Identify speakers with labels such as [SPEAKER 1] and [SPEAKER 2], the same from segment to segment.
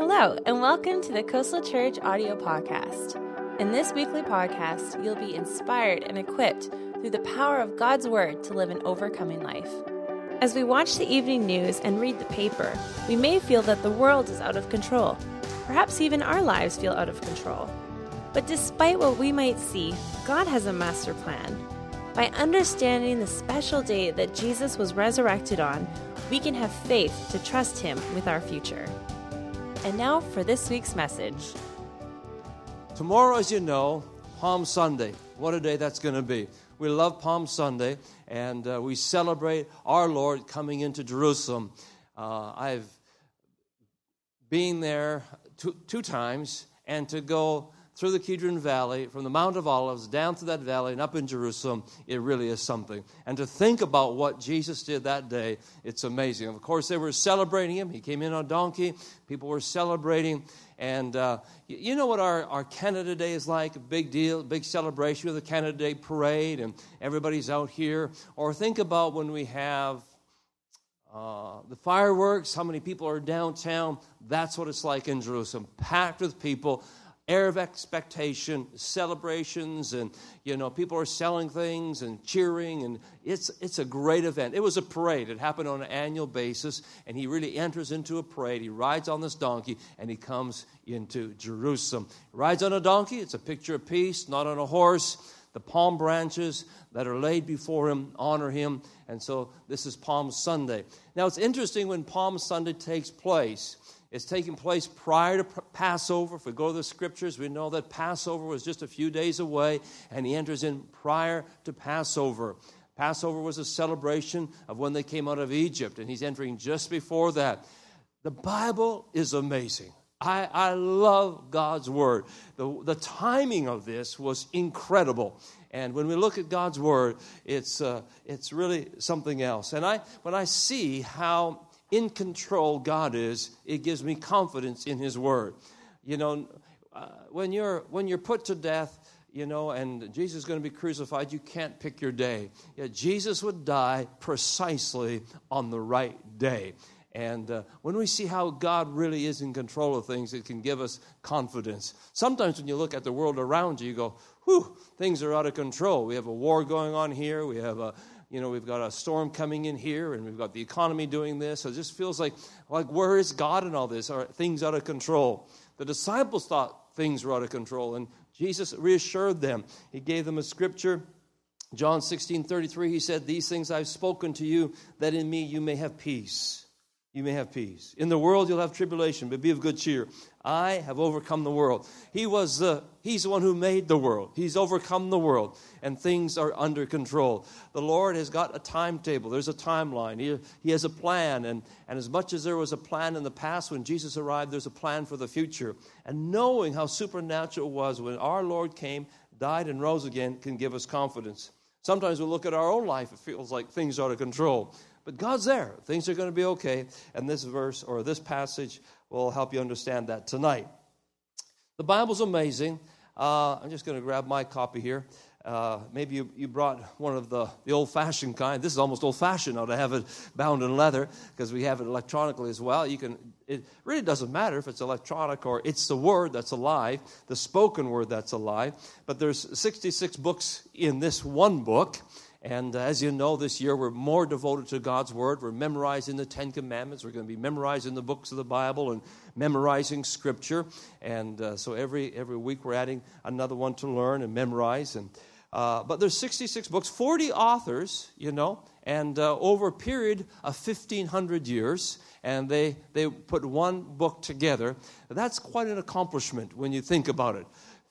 [SPEAKER 1] Hello, and welcome to the Coastal Church audio podcast. In this weekly podcast, you'll be inspired and equipped through the power of God's Word to live an overcoming life. As we watch the evening news and read the paper, we may feel that the world is out of control. Perhaps even our lives feel out of control. But despite what we might see, God has a master plan. By understanding the special day that Jesus was resurrected on, we can have faith to trust Him with our future. And now for this week's message.
[SPEAKER 2] Tomorrow, as you know, Palm Sunday. What a day that's going to be. We love Palm Sunday, and uh, we celebrate our Lord coming into Jerusalem. Uh, I've been there two, two times, and to go through the Kidron Valley, from the Mount of Olives down to that valley and up in Jerusalem, it really is something. And to think about what Jesus did that day, it's amazing. Of course, they were celebrating him. He came in on a donkey, people were celebrating. And uh, you know what our, our Canada Day is like? A big deal, big celebration of the Canada Day parade, and everybody's out here. Or think about when we have uh, the fireworks, how many people are downtown. That's what it's like in Jerusalem, packed with people air of expectation, celebrations, and you know, people are selling things and cheering, and it's it's a great event. It was a parade. It happened on an annual basis, and he really enters into a parade. He rides on this donkey and he comes into Jerusalem. He rides on a donkey, it's a picture of peace, not on a horse. The palm branches that are laid before him honor him, and so this is Palm Sunday. Now it's interesting when Palm Sunday takes place it's taking place prior to Passover. If we go to the scriptures, we know that Passover was just a few days away, and he enters in prior to Passover. Passover was a celebration of when they came out of Egypt, and he's entering just before that. The Bible is amazing. I, I love God's word. The, the timing of this was incredible. And when we look at God's word, it's, uh, it's really something else. And I, when I see how in control God is, it gives me confidence in His Word. You know, uh, when, you're, when you're put to death, you know, and Jesus is going to be crucified, you can't pick your day. Yet Jesus would die precisely on the right day. And uh, when we see how God really is in control of things, it can give us confidence. Sometimes when you look at the world around you, you go, whew, things are out of control. We have a war going on here. We have a, you know, we've got a storm coming in here and we've got the economy doing this. So it just feels like, like where is God in all this? Are things out of control? The disciples thought things were out of control, and Jesus reassured them. He gave them a scripture. John 16 33, he said, These things I've spoken to you, that in me you may have peace you may have peace. In the world you'll have tribulation, but be of good cheer. I have overcome the world. He was the, he's the one who made the world. He's overcome the world, and things are under control. The Lord has got a timetable. There's a timeline. He, he has a plan, and, and as much as there was a plan in the past when Jesus arrived, there's a plan for the future. And knowing how supernatural it was when our Lord came, died, and rose again can give us confidence. Sometimes we look at our own life, it feels like things are out of control. But God's there. Things are going to be okay. And this verse or this passage will help you understand that tonight. The Bible's amazing. Uh, I'm just going to grab my copy here. Uh, maybe you, you brought one of the, the old fashioned kind. This is almost old fashioned now to have it bound in leather because we have it electronically as well. You can, it really doesn't matter if it's electronic or it's the word that's alive, the spoken word that's alive. But there's 66 books in this one book. And uh, as you know, this year we're more devoted to God's Word. We're memorizing the Ten Commandments. We're going to be memorizing the books of the Bible and memorizing Scripture. And uh, so every, every week we're adding another one to learn and memorize. And, uh, but there's 66 books, 40 authors, you know, and uh, over a period of 1,500 years. And they, they put one book together. That's quite an accomplishment when you think about it.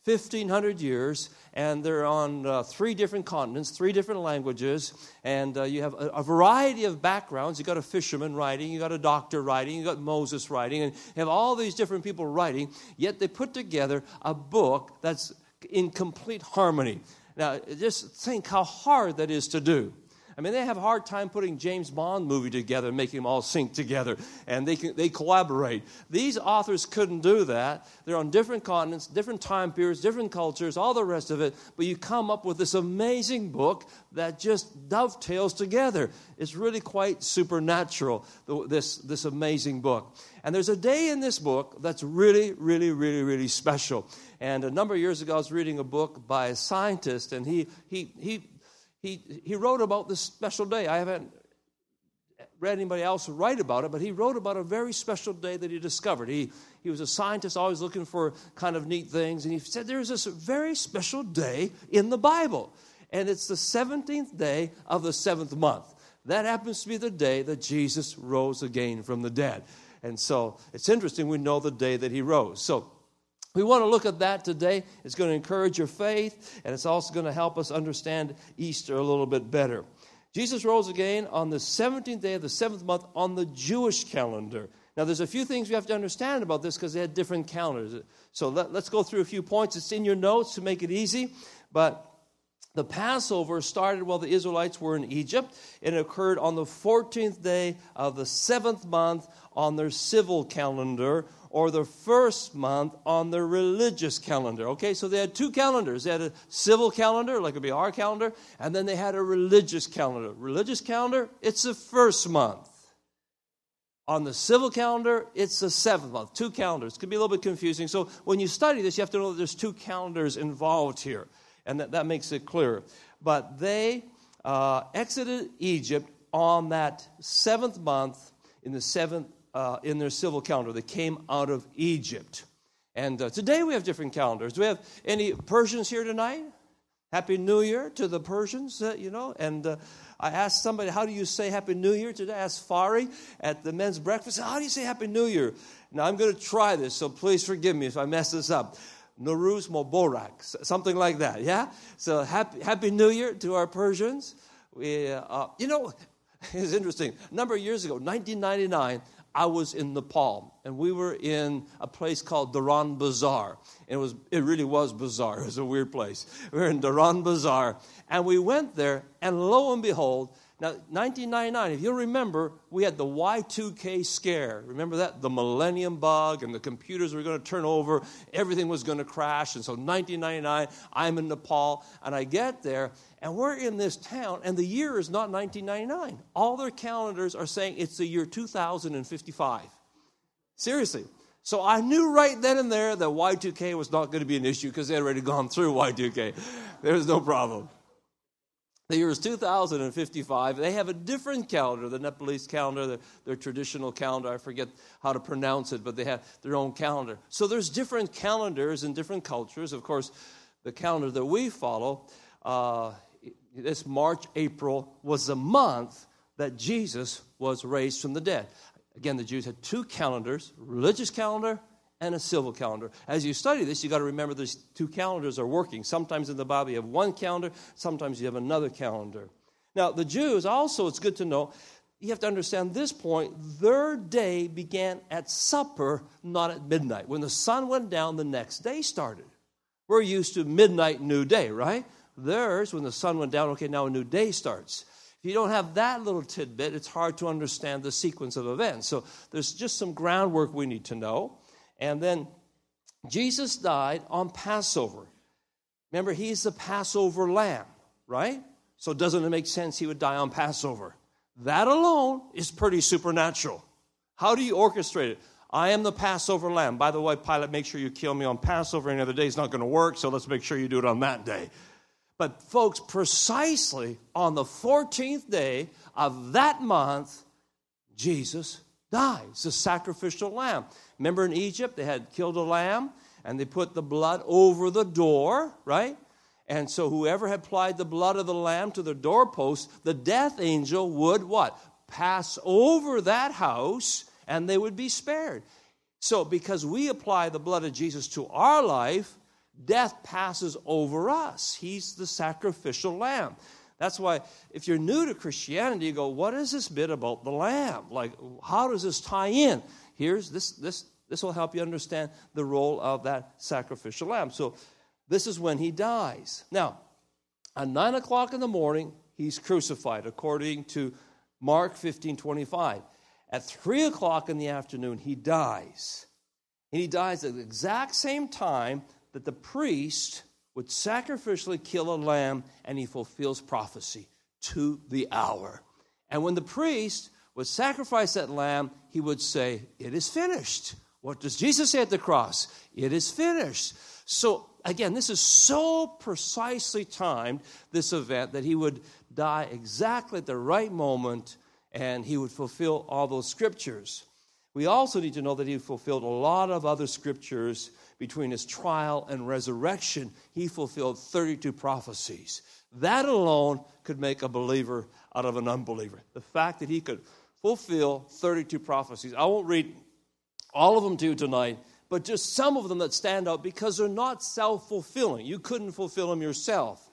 [SPEAKER 2] 1,500 years, and they're on uh, three different continents, three different languages, and uh, you have a, a, variety of backgrounds. You got a fisherman writing, you got a doctor writing, you got Moses writing, and you have all these different people writing, yet they put together a book that's in complete harmony. Now, just think how hard that is to do. I mean, they have a hard time putting James Bond movie together and making them all sync together, and they, can, they collaborate. These authors couldn't do that. They're on different continents, different time periods, different cultures, all the rest of it, but you come up with this amazing book that just dovetails together. It's really quite supernatural, this, this amazing book. And there's a day in this book that's really, really, really, really special. And a number of years ago, I was reading a book by a scientist, and he, he, he he, he wrote about this special day. I haven't read anybody else write about it, but he wrote about a very special day that he discovered. He, he was a scientist, always looking for kind of neat things, and he said there's this very special day in the Bible, and it's the 17th day of the seventh month. That happens to be the day that Jesus rose again from the dead. And so it's interesting, we know the day that he rose. So we want to look at that today. It's going to encourage your faith, and it's also going to help us understand Easter a little bit better. Jesus rose again on the 17th day of the seventh month on the Jewish calendar. Now, there's a few things we have to understand about this because they had different calendars. So let, us go through a few points. It's in your notes to make it easy. But the Passover started while the Israelites were in Egypt. It occurred on the 14th day of the seventh month on their civil calendar, or the first month on the religious calendar. Okay, so they had two calendars. They had a civil calendar, like it would be our calendar, and then they had a religious calendar. Religious calendar, it's the first month. On the civil calendar, it's the seventh month. Two calendars. It can be a little bit confusing. So when you study this, you have to know that there's two calendars involved here, and that, that makes it clear. But they uh, exited Egypt on that seventh month in the seventh uh, in their civil calendar. They came out of Egypt. And uh, today we have different calendars. Do we have any Persians here tonight? Happy New Year to the Persians, uh, you know. And uh, I asked somebody, how do you say Happy New Year today? I asked Fari at the men's breakfast, how do you say Happy New Year? Now I'm going to try this, so please forgive me if I mess this up. Nowruz Mubarak, something like that, yeah? So happy, happy New Year to our Persians. We, uh, you know, it's interesting. A number of years ago, 1999, I was in Nepal, and we were in a place called Dharan Bazaar. And it, was, it really was bizarre. It was a weird place. We were in Dharan Bazaar, and we went there, and lo and behold, now, 1999, if you remember, we had the Y2K scare. Remember that? The millennium bug, and the computers were going to turn over, everything was going to crash. And so, 1999, I'm in Nepal, and I get there, and we're in this town, and the year is not 1999. All their calendars are saying it's the year 2055. Seriously. So I knew right then and there that Y2K was not going to be an issue because they had already gone through Y2K. There was no problem. The year is 2055. They have a different calendar, the Nepalese calendar, their, their, traditional calendar. I forget how to pronounce it, but they have their own calendar. So there's different calendars in different cultures. Of course, the calendar that we follow, uh, this March, April, was the month that Jesus was raised from the dead. Again, the Jews had two calendars religious calendar and a civil calendar. As you study this, you got to remember these two calendars are working. Sometimes in the Bible you have one calendar, sometimes you have another calendar. Now, the Jews also, it's good to know, you have to understand this point, their day began at supper, not at midnight. When the sun went down, the next day started. We're used to midnight, new day, right? Theirs, when the sun went down, okay, now a new day starts. If you don't have that little tidbit, it's hard to understand the sequence of events. So there's just some groundwork we need to know. And then Jesus died on Passover. Remember, he's the Passover lamb, right? So doesn't it make sense he would die on Passover? That alone is pretty supernatural. How do you orchestrate it? I am the Passover lamb. By the way, Pilate, make sure you kill me on Passover. Any other day is not going to work, so let's make sure you do it on that day. But, folks, precisely on the 14th day of that month, Jesus dies, the sacrificial lamb. Remember in Egypt, they had killed a lamb and they put the blood over the door, right? And so whoever had applied the blood of the lamb to the doorpost, the death angel would what? Pass over that house and they would be spared. So because we apply the blood of Jesus to our life, death passes over us. He's the sacrificial lamb. That's why if you're new to Christianity, you go, what is this bit about the lamb? Like, how does this tie in? Here's this, this, this will help you understand the role of that sacrificial lamb. So, this is when he dies. Now, at nine o'clock in the morning, he's crucified, according to Mark 15 25. At 3 o'clock in the afternoon, he dies. And he dies at the exact same time that the priest would sacrificially kill a lamb, and he fulfills prophecy to the hour. And when the priest would sacrifice that lamb, he would say, It is finished. What does Jesus say at the cross? It is finished. So, again, this is so precisely timed, this event, that he would die exactly at the right moment and he would fulfill all those scriptures. We also need to know that he fulfilled a lot of other scriptures between his trial and resurrection. He fulfilled 32 prophecies. That alone could make a believer out of an unbeliever. The fact that he could fulfill 32 prophecies. I won't read all of them to you tonight, but just some of them that stand out because they're not self fulfilling. You couldn't fulfill them yourself.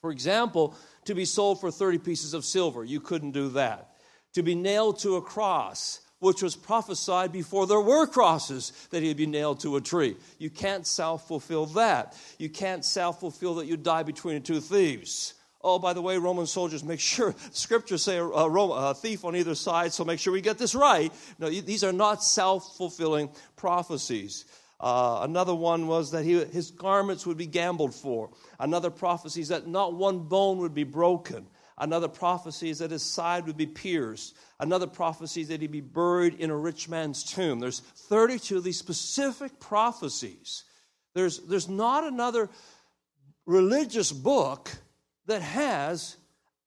[SPEAKER 2] For example, to be sold for 30 pieces of silver, you couldn't do that. To be nailed to a cross, which was prophesied before there were crosses that he'd be nailed to a tree. You can't self fulfill that. You can't self fulfill that you'd die between two thieves. Oh, by the way, Roman soldiers, make sure scriptures say a, a, thief on either side, so make sure we get this right. No, these are not self fulfilling prophecies. Uh, another one was that he, his garments would be gambled for. Another prophecy is that not one bone would be broken. Another prophecy is that his side would be pierced. Another prophecy is that he'd be buried in a rich man's tomb. There's 32 of these specific prophecies. There's, there's not another religious book that has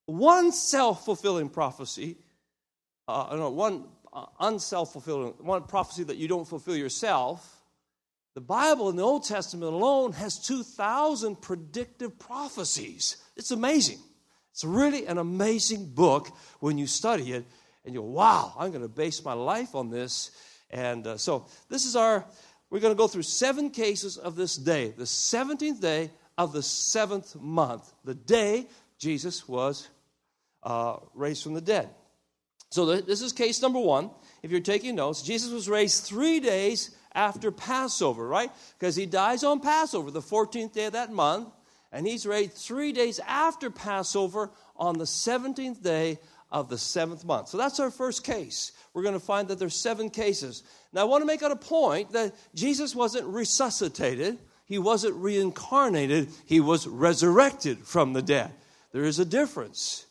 [SPEAKER 2] one self fulfilling prophecy, uh, no, one uh, unself fulfilling, one prophecy that you don't fulfill yourself. The Bible in the Old Testament alone has 2,000 predictive prophecies. It's amazing. It's really an amazing book when you study it and you go, wow, I'm going to base my life on this. And uh, so this is our, we're going to go through seven cases of this day, the 17th day of the seventh month, the day Jesus was uh, raised from the dead. So this is case number one. If you're taking notes, Jesus was raised three days after Passover, right? Because he dies on Passover, the 14th day of that month, and he's raised three days after Passover on the 17th day of the seventh month. So that's our first case. We're going to find that there's seven cases. Now, I want to make out a point that Jesus wasn't resuscitated he wasn't reincarnated, he was resurrected from the dead. There is a difference.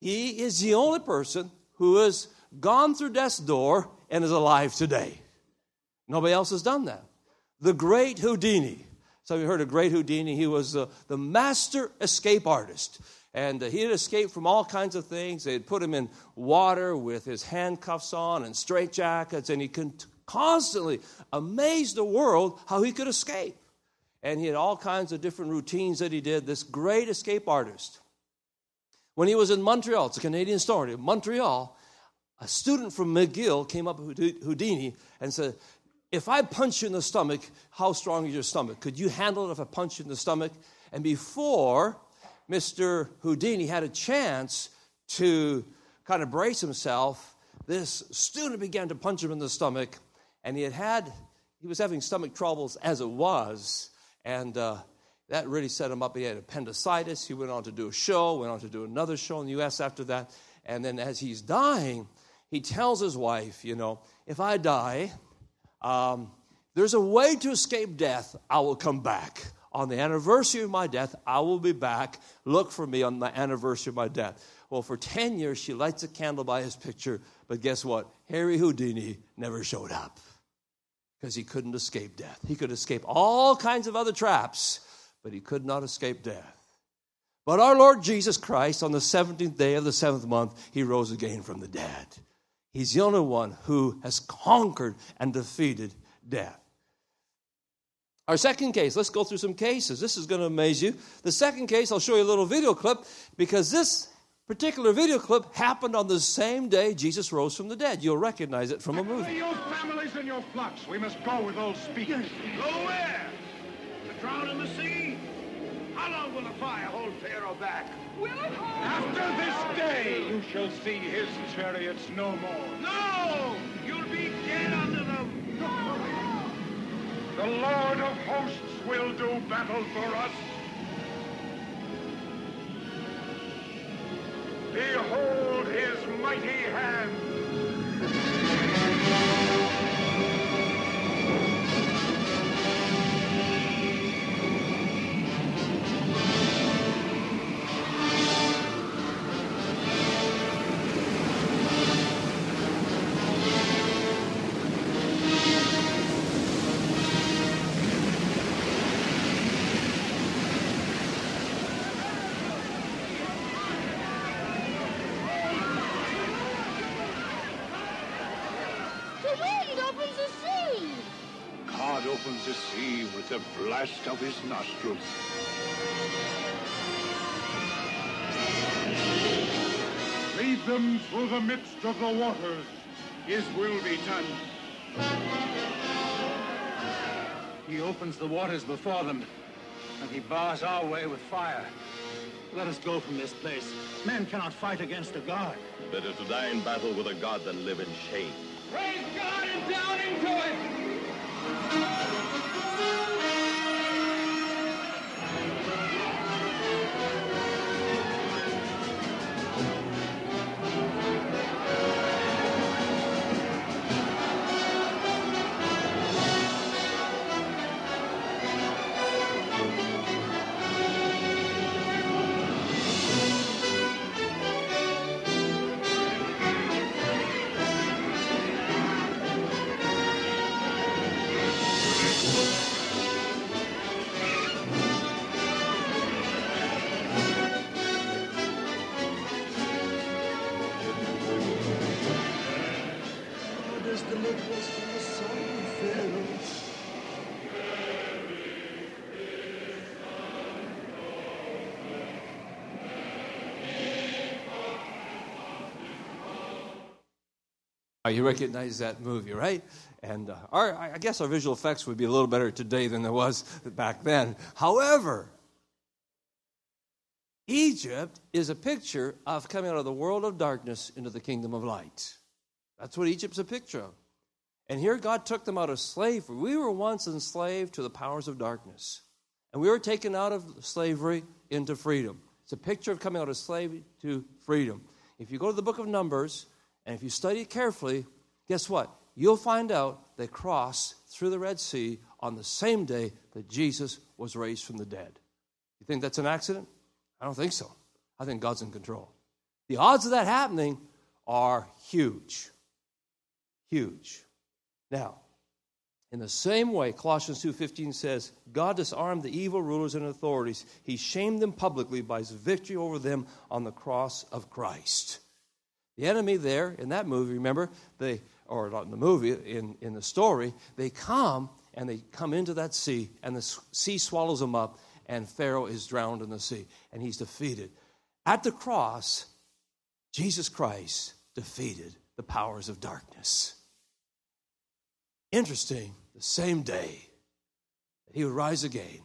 [SPEAKER 2] He is the only person who has gone through death's door and is alive today. Nobody else has done that. The great Houdini. Some of you heard of great Houdini. He was uh, the master escape artist. And uh, he had escaped from all kinds of things. They had put him in water with his handcuffs on and straitjackets, and he could constantly amazed the world how he could escape. And he had all kinds of different routines that he did, this great escape artist. When he was in Montreal, it's a Canadian story, in Montreal, a student from McGill came up to Houdini and said, If I punch you in the stomach, how strong is your stomach? Could you handle it if I punch you in the stomach? And before Mr. Houdini had a chance to kind of brace himself, this student began to punch him in the stomach and he had had he was having stomach troubles as it was and uh, that really set him up he had appendicitis he went on to do a show went on to do another show in the us after that and then as he's dying he tells his wife you know if i die um, there's a way to escape death i will come back on the anniversary of my death i will be back look for me on the anniversary of my death well for 10 years she lights a candle by his picture but guess what harry houdini never showed up because he couldn't escape death. He could escape all kinds of other traps, but he could not escape death. But our Lord Jesus Christ, on the 17th day of the seventh month, he rose again from the dead. He's the only one who has conquered and defeated death. Our second case, let's go through some cases. This is going to amaze you. The second case, I'll show you a little video clip because this particular video clip happened on the same day Jesus rose from the dead. You'll recognize it from a movie.
[SPEAKER 3] Your families and your flocks. We must go with old speakers.
[SPEAKER 4] Go where? To drown in the sea? How long will the fire hold Pharaoh back?
[SPEAKER 3] Will it hold? After this day, you shall see his chariots no more.
[SPEAKER 4] No! You'll be dead under them. No.
[SPEAKER 3] The Lord of hosts will do battle for us. Behold his mighty hand.
[SPEAKER 5] The
[SPEAKER 4] blast of his nostrils.
[SPEAKER 3] Lead them through the midst of the waters. His will be done.
[SPEAKER 6] He opens the waters before them, and he bars our way with fire. Let us go from this place. Men cannot fight against a god.
[SPEAKER 7] Better to die in battle with a god than live in shame.
[SPEAKER 3] Praise God and down into it!
[SPEAKER 2] You recognize that movie, right? And uh, our, I guess our visual effects would be a little better today than there was back then. However, Egypt is a picture of coming out of the world of darkness into the kingdom of light. That's what Egypt's a picture of. And here God took them out of slavery. We were once enslaved to the powers of darkness. And we were taken out of slavery into freedom. It's a picture of coming out of slavery to freedom. If you go to the book of Numbers, and if you study it carefully, guess what? You'll find out they crossed through the Red Sea on the same day that Jesus was raised from the dead. You think that's an accident? I don't think so. I think God's in control. The odds of that happening are huge. Huge. Now, in the same way, Colossians 2:15 says, God disarmed the evil rulers and authorities. He shamed them publicly by his victory over them on the cross of Christ. The enemy there in that movie, remember, they or not in the movie, in, in the story, they come and they come into that sea, and the sea swallows them up, and Pharaoh is drowned in the sea, and he's defeated. At the cross, Jesus Christ defeated the powers of darkness. Interesting, the same day that he would rise again,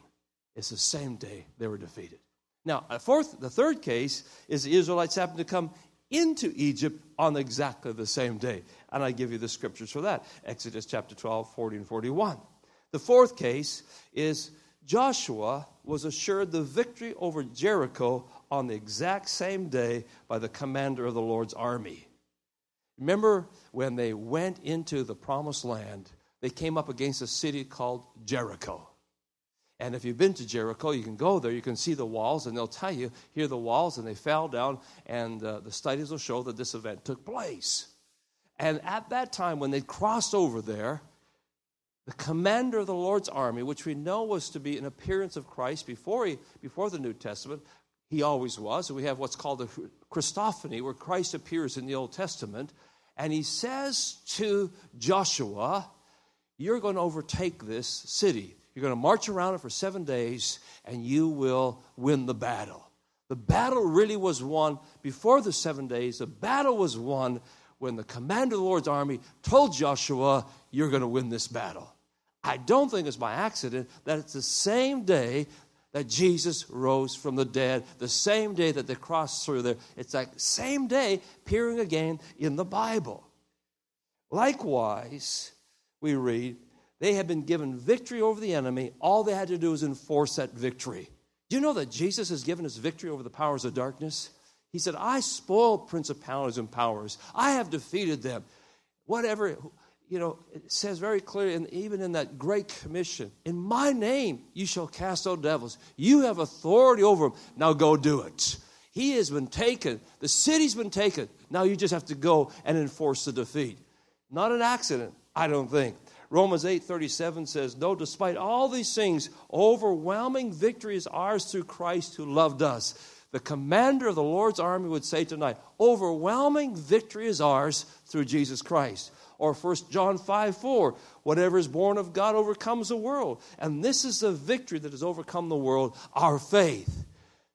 [SPEAKER 2] it's the same day they were defeated. Now, a fourth, the third case is the Israelites happened to come into Egypt on exactly the same day. And I give you the scriptures for that Exodus chapter 12, 40, and 41. The fourth case is Joshua was assured the victory over Jericho on the exact same day by the commander of the Lord's army. Remember when they went into the promised land, they came up against a city called Jericho. And if you've been to Jericho, you can go there, you can see the walls, and they'll tell you, here the walls, and they fell down, and uh, the studies will show that this event took place. And at that time, when they crossed over there, the commander of the Lord's army, which we know was to be an appearance of Christ before, he, before the New Testament, he always was. And we have what's called a Christophany, where Christ appears in the Old Testament. And he says to Joshua, You're going to overtake this city. You're going to march around it for seven days, and you will win the battle. The battle really was won before the seven days. The battle was won when the commander of the Lord's army told Joshua, You're going to win this battle. I don't think it's by accident that it's the same day that Jesus rose from the dead, the same day that they crossed through there. It's that same day appearing again in the Bible. Likewise, we read, they had been given victory over the enemy. All they had to do was enforce that victory. Do you know that Jesus has given us victory over the powers of darkness? He said, I spoiled principalities and powers. I have defeated them. Whatever, you know, it says very clearly, and even in that great commission, in my name you shall cast out devils. You have authority over them. Now go do it. He has been taken. The city's been taken. Now you just have to go and enforce the defeat. Not an accident, I don't think. Romans 8:37 says, "No, despite all these things, overwhelming victory is ours through Christ who loved us." The commander of the Lord's army would say tonight, overwhelming victory is ours through Jesus Christ. Or 1 John 5 4, whatever is born of God overcomes the world. And this is the victory that has overcome the world, our faith.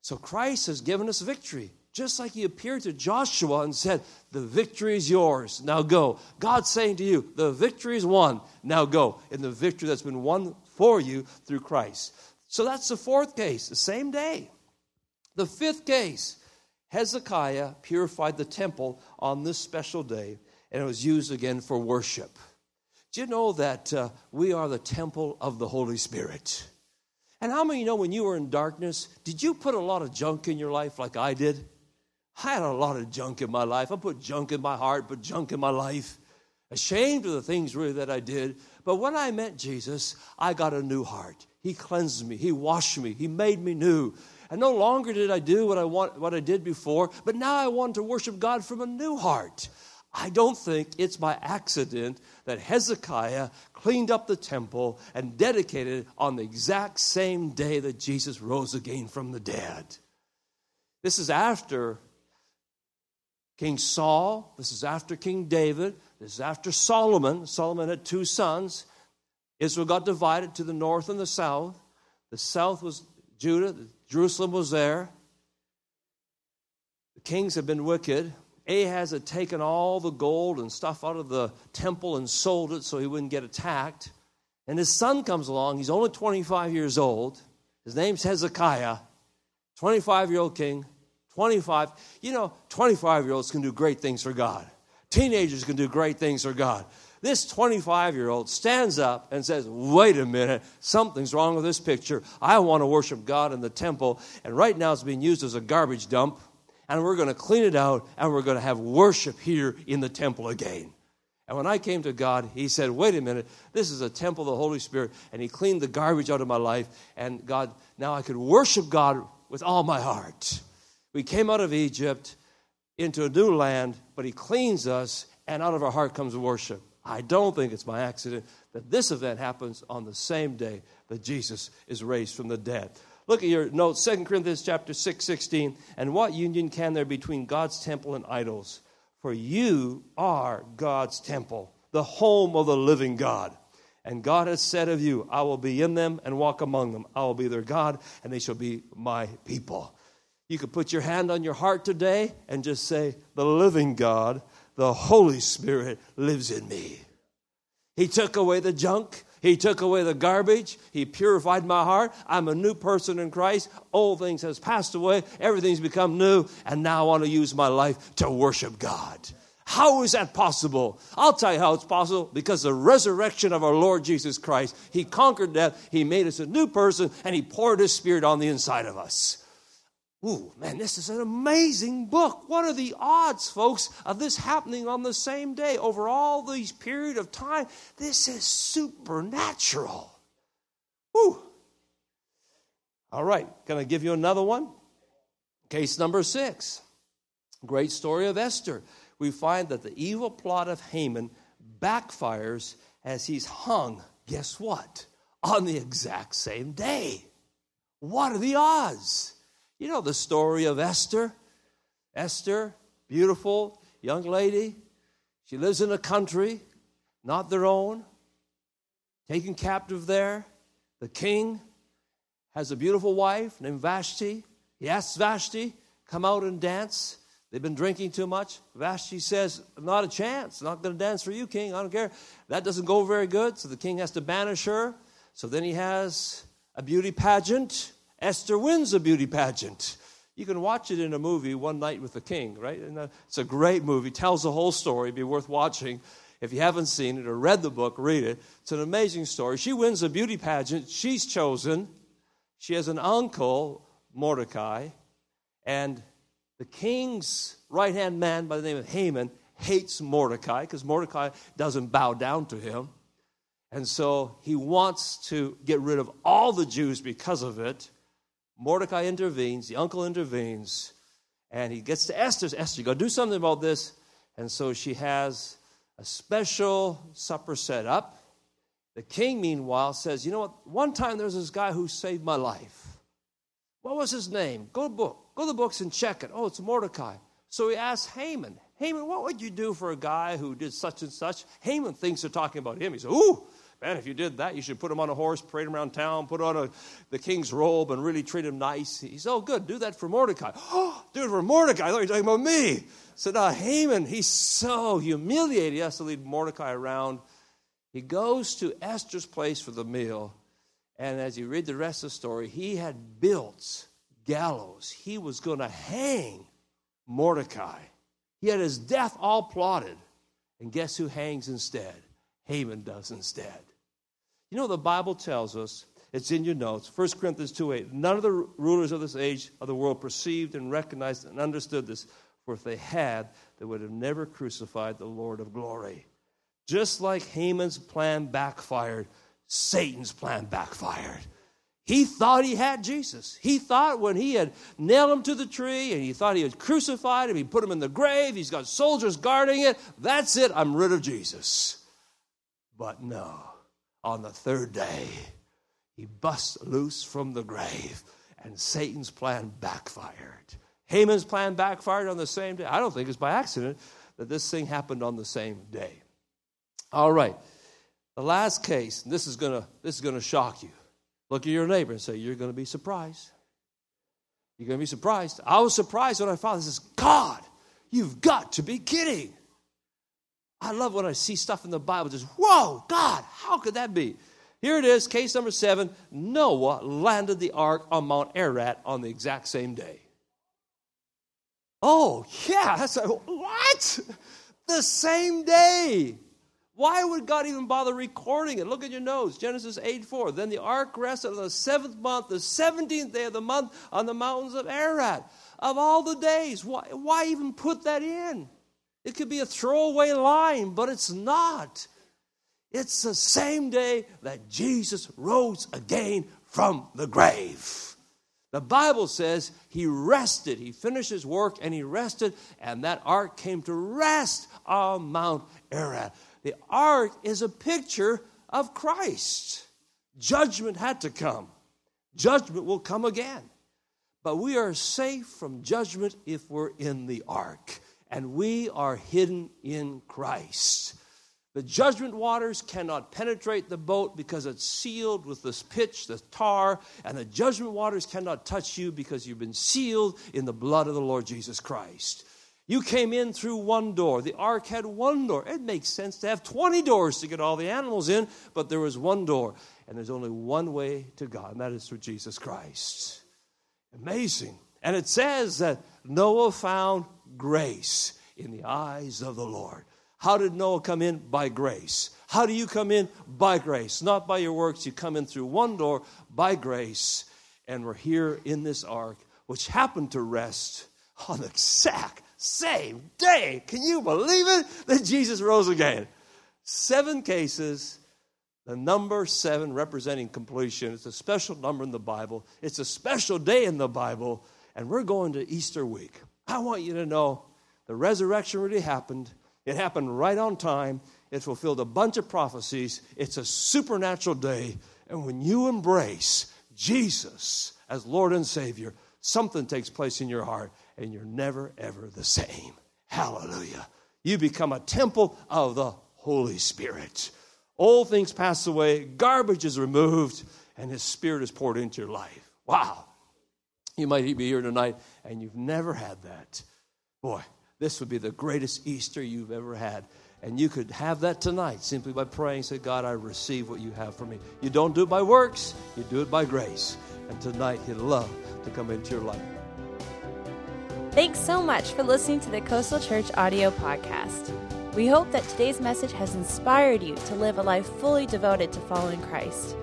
[SPEAKER 2] So Christ has given us victory. Just like he appeared to Joshua and said, The victory is yours. Now go. God's saying to you, The victory is won. Now go. In the victory that's been won for you through Christ. So that's the fourth case, the same day. The fifth case Hezekiah purified the temple on this special day, and it was used again for worship. Do you know that uh, we are the temple of the Holy Spirit? And how many know when you were in darkness, did you put a lot of junk in your life like I did? I had a lot of junk in my life. I put junk in my heart, put junk in my life. Ashamed of the things really that I did. But when I met Jesus, I got a new heart. He cleansed me, He washed me, He made me new. And no longer did I do what I want what I did before, but now I want to worship God from a new heart. I don't think it's by accident that Hezekiah cleaned up the temple and dedicated it on the exact same day that Jesus rose again from the dead. This is after King Saul, this is after King David, this is after Solomon. Solomon had two sons. Israel got divided to the north and the south. The south was Judah, Jerusalem was there. The kings had been wicked. Ahaz had taken all the gold and stuff out of the temple and sold it so he wouldn't get attacked. And his son comes along. He's only 25 years old. His name's Hezekiah, 25 year old king. 25, you know, 25 year olds can do great things for God. Teenagers can do great things for God. This 25 year old stands up and says, Wait a minute, something's wrong with this picture. I want to worship God in the temple, and right now it's being used as a garbage dump, and we're going to clean it out, and we're going to have worship here in the temple again. And when I came to God, He said, Wait a minute, this is a temple of the Holy Spirit. And He cleaned the garbage out of my life. And God, now I could worship God with all my heart. We came out of Egypt into a new land, but He cleans us, and out of our heart comes worship. I don't think it's by accident that this event happens on the same day that Jesus is raised from the dead. Look at your notes, 2 Corinthians chapter 6, 16. And what union can there be between God's temple and idols? For you are God's temple, the home of the living God. And God has said of you, I will be in them and walk among them. I will be their God, and they shall be my people. You could put your hand on your heart today and just say, The living God, the Holy Spirit lives in me. He took away the junk. He took away the garbage. He purified my heart. I'm a new person in Christ. Old things has passed away. Everything's become new. And now I want to use my life to worship God. How is that possible? I'll tell you how it's possible because the resurrection of our Lord Jesus Christ. He conquered death. He made us a new person and he poured his spirit on the inside of us. Ooh, man, this is an amazing book. What are the odds, folks, of this happening on the same day over all these period of time? This is supernatural. Woo. All right, can I give you another one? Case number six. Great story of Esther. We find that the evil plot of Haman backfires as he's hung, guess what? On the exact same day. What are the odds? You know the story of Esther. Esther, beautiful young lady. She lives in a country not their own, taken captive there. The king has a beautiful wife named Vashti. He asks Vashti, come out and dance. They've been drinking too much. Vashti says, Not a chance. Not going to dance for you, king. I don't care. That doesn't go very good. So the king has to banish her. So then he has a beauty pageant. Esther wins a beauty pageant. You can watch it in a movie, One Night with the King, right? And it's a great movie, tells the whole story, It'd be worth watching. If you haven't seen it or read the book, read it. It's an amazing story. She wins a beauty pageant. She's chosen. She has an uncle, Mordecai, and The king's right hand man by the name of Haman hates Mordecai because Mordecai doesn't bow down to him. And so he wants to get rid of all the Jews because of it. Mordecai intervenes, the uncle intervenes, and he gets to Esther. Esther, you got to do something about this. And so she has a special supper set up. The king, meanwhile, says, You know what? One time there was this guy who saved my life. What was his name? Go to book. Go to the books and check it. Oh, it's Mordecai. So he asks Haman, Haman, what would you do for a guy who did such and such? Haman thinks they're talking about him. He says, Ooh, man, if you did that, you should put him on a horse, parade him around town, put on a, the king's robe, and really treat him nice. He said, Oh, good, do that for Mordecai. Oh, do it for Mordecai. I thought you were talking about me. So now Haman, he's so humiliated. He has to lead Mordecai around. He goes to Esther's place for the meal. And as you read the rest of the story, he had built gallows. He was going to hang Mordecai. He had his death all plotted. And guess who hangs instead? Haman does instead. You know, the Bible tells us, it's in your notes, 1 Corinthians 2 8, none of the rulers of this age of the world perceived and recognized and understood this, for if they had, they would have never crucified the Lord of glory. Just like Haman's plan backfired, Satan's plan backfired. He thought he had Jesus. He thought when he had nailed him to the tree and he thought he had crucified him, he put him in the grave, he's got soldiers guarding it. That's it, I'm rid of Jesus. But no, on the third day, he busts loose from the grave and Satan's plan backfired. Haman's plan backfired on the same day. I don't think it's by accident that this thing happened on the same day. All right. The last case, and this is gonna this is gonna shock you. Look at your neighbor and say, You're to be surprised. You're to be surprised. I was surprised when I found this. God, you've got to be kidding. I love when I see stuff in the Bible, just, whoa, God, how could that be? Here it is, case number seven Noah landed the ark on Mount Ararat on the exact same day. Oh, yeah, that's a, what? The same day. Why would God even bother recording it? Look at your notes. Genesis 8 4. Then the ark rested on the seventh month, the 17th day of the month, on the mountains of Ararat. Of all the days, why, why even put that in? It could be a throwaway line, but it's not. It's the same day that Jesus rose again from the grave. The Bible says he rested. He finished his work and he rested, and that ark came to rest on Mount Ararat. The ark is a picture of Christ. Judgment had to come, judgment will come again. But we are safe from judgment if we're in the ark, and we are hidden in Christ. The judgment waters cannot penetrate the boat because it's sealed with this pitch, the tar, and the judgment waters cannot touch you because you've been sealed in the blood of the Lord Jesus Christ. You came in through one door. The ark had one door. It makes sense to have 20 doors to get all the animals in, but there was one door. And there's only one way to God, and that is through Jesus Christ. Amazing. And it says that Noah found grace in the eyes of the Lord. How did Noah come in? By grace. How do you come in? By grace. Not by your works. You come in through one door by grace. And we're here in this ark, which happened to rest on the exact same day. Can you believe it? That Jesus rose again. Seven cases, the number seven representing completion. It's a special number in the Bible, it's a special day in the Bible, and we're going to Easter week. I want you to know the resurrection really happened. It happened right on time. It fulfilled a bunch of prophecies. It's a supernatural day. And when you embrace Jesus as Lord and Savior, something takes place in your heart and you're never, ever the same. Hallelujah. You become a temple of the Holy Spirit. Old things pass away, garbage is removed, and His Spirit is poured into your life. Wow. You might be here tonight and you've never had that. Boy, this would be the greatest Easter you've ever had. And you could have that tonight simply by praying, say, God, I receive what you have for me. You don't do it by works, you do it by grace. And tonight, He'd love to come into your life.
[SPEAKER 1] Thanks so much for listening to the Coastal Church audio podcast. We hope that today's message has inspired you to live a life fully devoted to following Christ.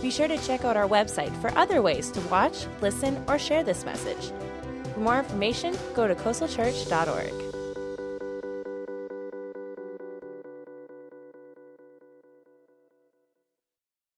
[SPEAKER 1] Be sure to check out our website for other ways to watch, listen, or share this message. For more information, go to coastalchurch.org.